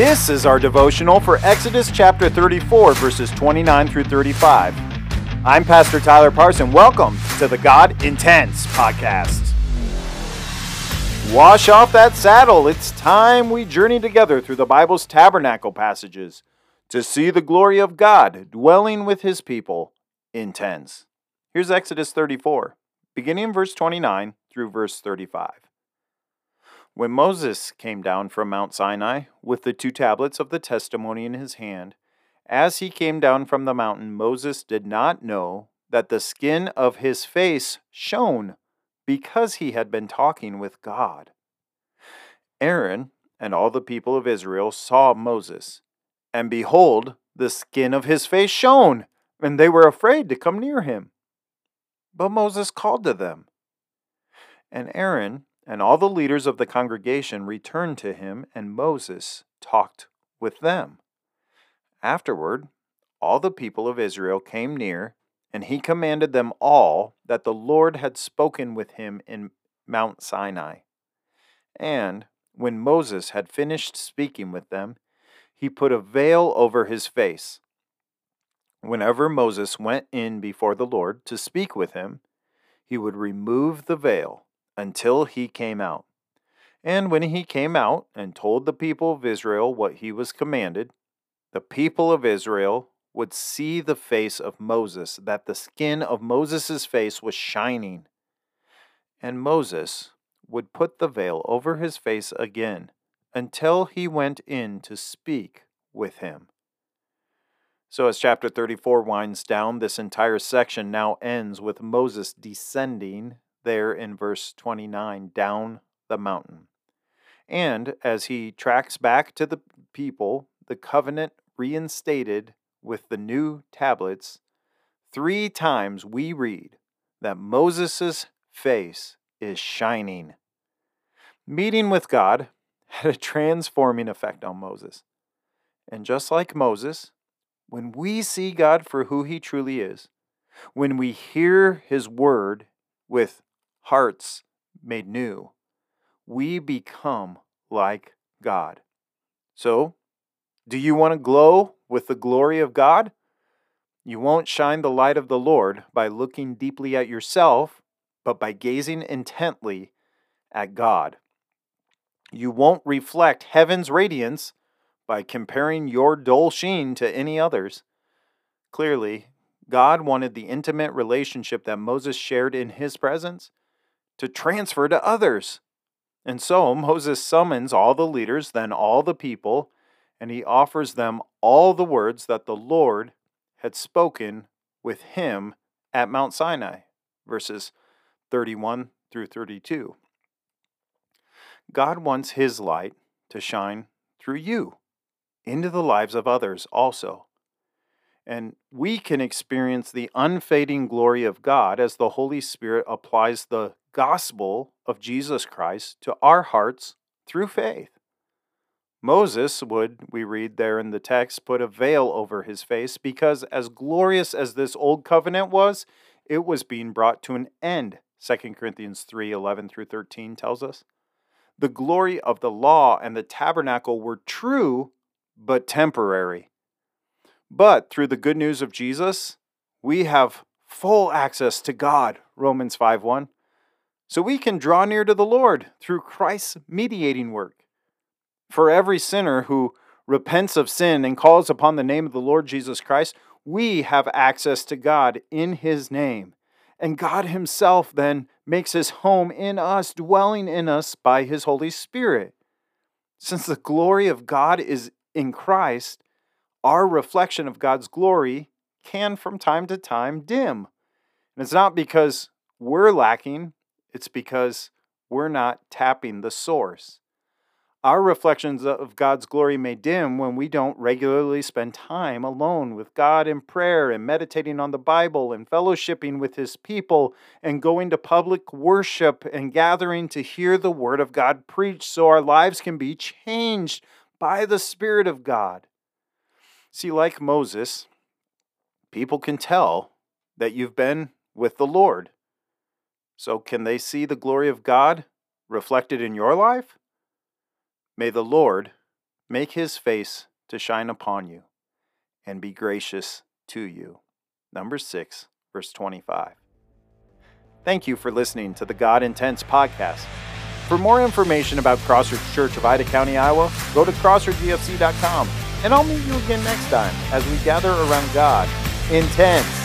This is our devotional for Exodus chapter 34, verses 29 through 35. I'm Pastor Tyler Parson. Welcome to the God Intense podcast. Wash off that saddle. It's time we journey together through the Bible's tabernacle passages to see the glory of God dwelling with his people intends. Here's Exodus 34, beginning in verse 29 through verse 35. When Moses came down from Mount Sinai with the two tablets of the testimony in his hand, as he came down from the mountain, Moses did not know that the skin of his face shone because he had been talking with God. Aaron and all the people of Israel saw Moses, and behold, the skin of his face shone, and they were afraid to come near him. But Moses called to them. And Aaron and all the leaders of the congregation returned to him, and Moses talked with them. Afterward, all the people of Israel came near, and he commanded them all that the Lord had spoken with him in Mount Sinai. And when Moses had finished speaking with them, he put a veil over his face. Whenever Moses went in before the Lord to speak with him, he would remove the veil until he came out. And when he came out and told the people of Israel what he was commanded, the people of Israel would see the face of Moses, that the skin of Moses' face was shining. And Moses would put the veil over his face again until he went in to speak with him. So, as chapter 34 winds down, this entire section now ends with Moses descending there in verse 29 down the mountain. And as he tracks back to the people, the covenant reinstated with the new tablets, three times we read that Moses' face is shining. Meeting with God had a transforming effect on Moses. And just like Moses, when we see God for who he truly is, when we hear his word with hearts made new, we become like God. So, do you want to glow with the glory of God? You won't shine the light of the Lord by looking deeply at yourself, but by gazing intently at God. You won't reflect heaven's radiance by comparing your dull sheen to any others. Clearly, God wanted the intimate relationship that Moses shared in his presence to transfer to others. And so Moses summons all the leaders, then all the people, and he offers them all the words that the Lord had spoken with him at Mount Sinai, verses 31 through 32. God wants his light to shine through you into the lives of others also. And we can experience the unfading glory of God as the Holy Spirit applies the gospel of Jesus Christ to our hearts through faith. Moses would, we read there in the text, put a veil over his face because, as glorious as this old covenant was, it was being brought to an end. 2 Corinthians 3 11 through 13 tells us. The glory of the law and the tabernacle were true, but temporary. But through the good news of Jesus, we have full access to God, Romans 5 1. So we can draw near to the Lord through Christ's mediating work. For every sinner who repents of sin and calls upon the name of the Lord Jesus Christ, we have access to God in his name. And God himself then makes his home in us, dwelling in us by his Holy Spirit. Since the glory of God is in Christ, our reflection of God's glory can from time to time dim. And it's not because we're lacking it's because we're not tapping the source. Our reflections of God's glory may dim when we don't regularly spend time alone with God in prayer and meditating on the Bible and fellowshipping with His people and going to public worship and gathering to hear the Word of God preached so our lives can be changed by the Spirit of God. See, like Moses, people can tell that you've been with the Lord. So, can they see the glory of God reflected in your life? May the Lord make his face to shine upon you and be gracious to you. Number 6, verse 25. Thank you for listening to the God Intense podcast. For more information about Crossroads Church of Ida County, Iowa, go to crossroadsufc.com. And I'll meet you again next time as we gather around God intense.